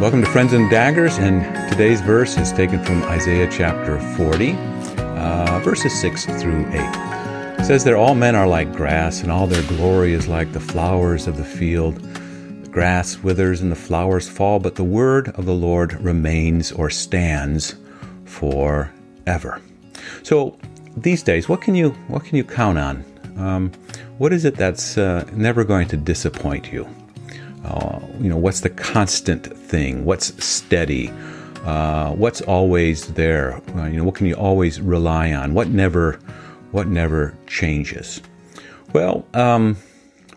Welcome to Friends and Daggers, and today's verse is taken from Isaiah chapter 40, uh, verses 6 through 8. It says that all men are like grass, and all their glory is like the flowers of the field. The grass withers and the flowers fall, but the word of the Lord remains or stands forever. So these days, what can you what can you count on? Um, what is it that's uh, never going to disappoint you? Uh, you know, what's the constant thing? What's steady? Uh, what's always there? Uh, you know, what can you always rely on? What never, what never changes? Well, um,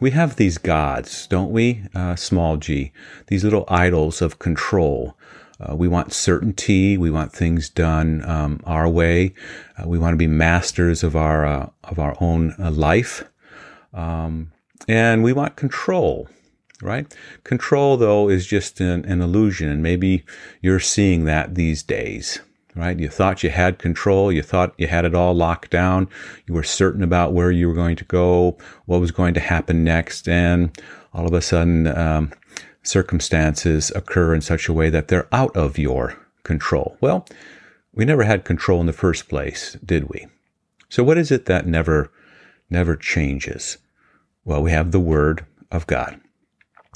we have these gods, don't we? Uh, small g, these little idols of control. Uh, we want certainty. We want things done um, our way. Uh, we want to be masters of our uh, of our own uh, life, um, and we want control right? Control, though, is just an, an, illusion, and maybe you're seeing that these days, right? You thought you had control, you thought you had it all locked down, you were certain about where you were going to go, what was going to happen next, and all of a sudden, um, circumstances occur in such a way that they're out of your control. Well, we never had control in the first place, did we? So, what is it that never, never changes? Well, we have the Word of God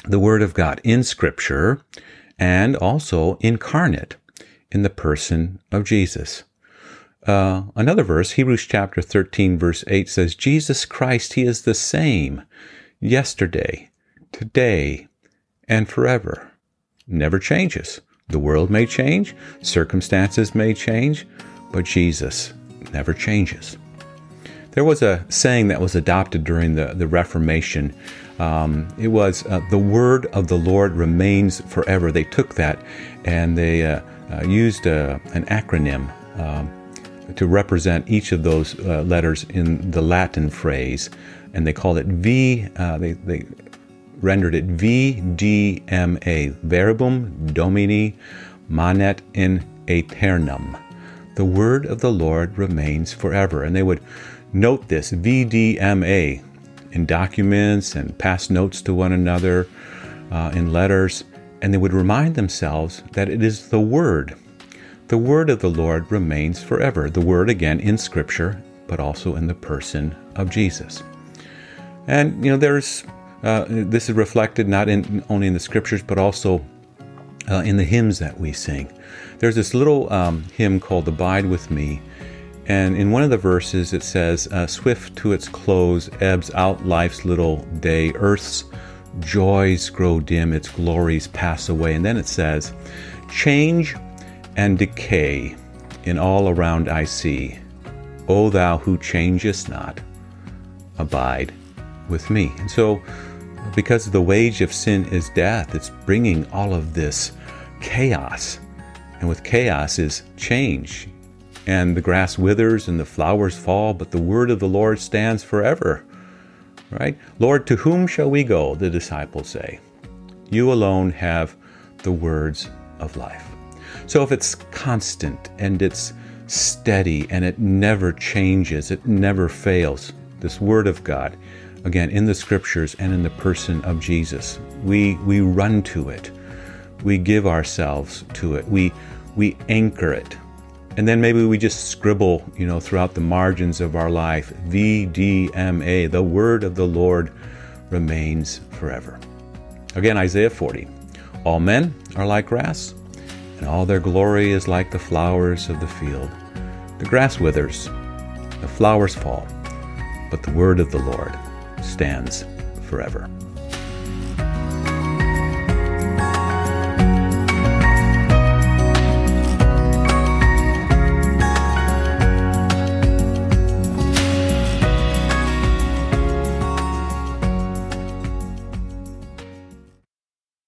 the Word of God in Scripture and also incarnate in the person of Jesus. Uh, another verse, Hebrews chapter 13, verse 8 says, Jesus Christ, He is the same yesterday, today, and forever. Never changes. The world may change, circumstances may change, but Jesus never changes. There was a saying that was adopted during the, the Reformation um, it was uh, the word of the Lord remains forever. They took that and they uh, uh, used uh, an acronym um, to represent each of those uh, letters in the Latin phrase, and they called it V. Uh, they, they rendered it VDMA, Verbum Domini Manet in Aeternum. The word of the Lord remains forever. And they would note this VDMA, in documents and pass notes to one another uh, in letters, and they would remind themselves that it is the Word. The Word of the Lord remains forever. The Word, again, in Scripture, but also in the person of Jesus. And, you know, there's, uh, this is reflected not in, only in the Scriptures, but also uh, in the hymns that we sing. There's this little um, hymn called Abide with Me and in one of the verses, it says, uh, Swift to its close ebbs out life's little day. Earth's joys grow dim, its glories pass away. And then it says, Change and decay in all around I see. O thou who changest not, abide with me. And so, because the wage of sin is death, it's bringing all of this chaos. And with chaos is change and the grass withers and the flowers fall, but the word of the Lord stands forever. Right? Lord, to whom shall we go? The disciples say. You alone have the words of life. So if it's constant and it's steady and it never changes, it never fails, this word of God, again, in the scriptures and in the person of Jesus, we, we run to it. We give ourselves to it. We, we anchor it and then maybe we just scribble, you know, throughout the margins of our life, VDMA, the word of the Lord remains forever. Again, Isaiah 40. All men are like grass, and all their glory is like the flowers of the field. The grass withers, the flowers fall, but the word of the Lord stands forever.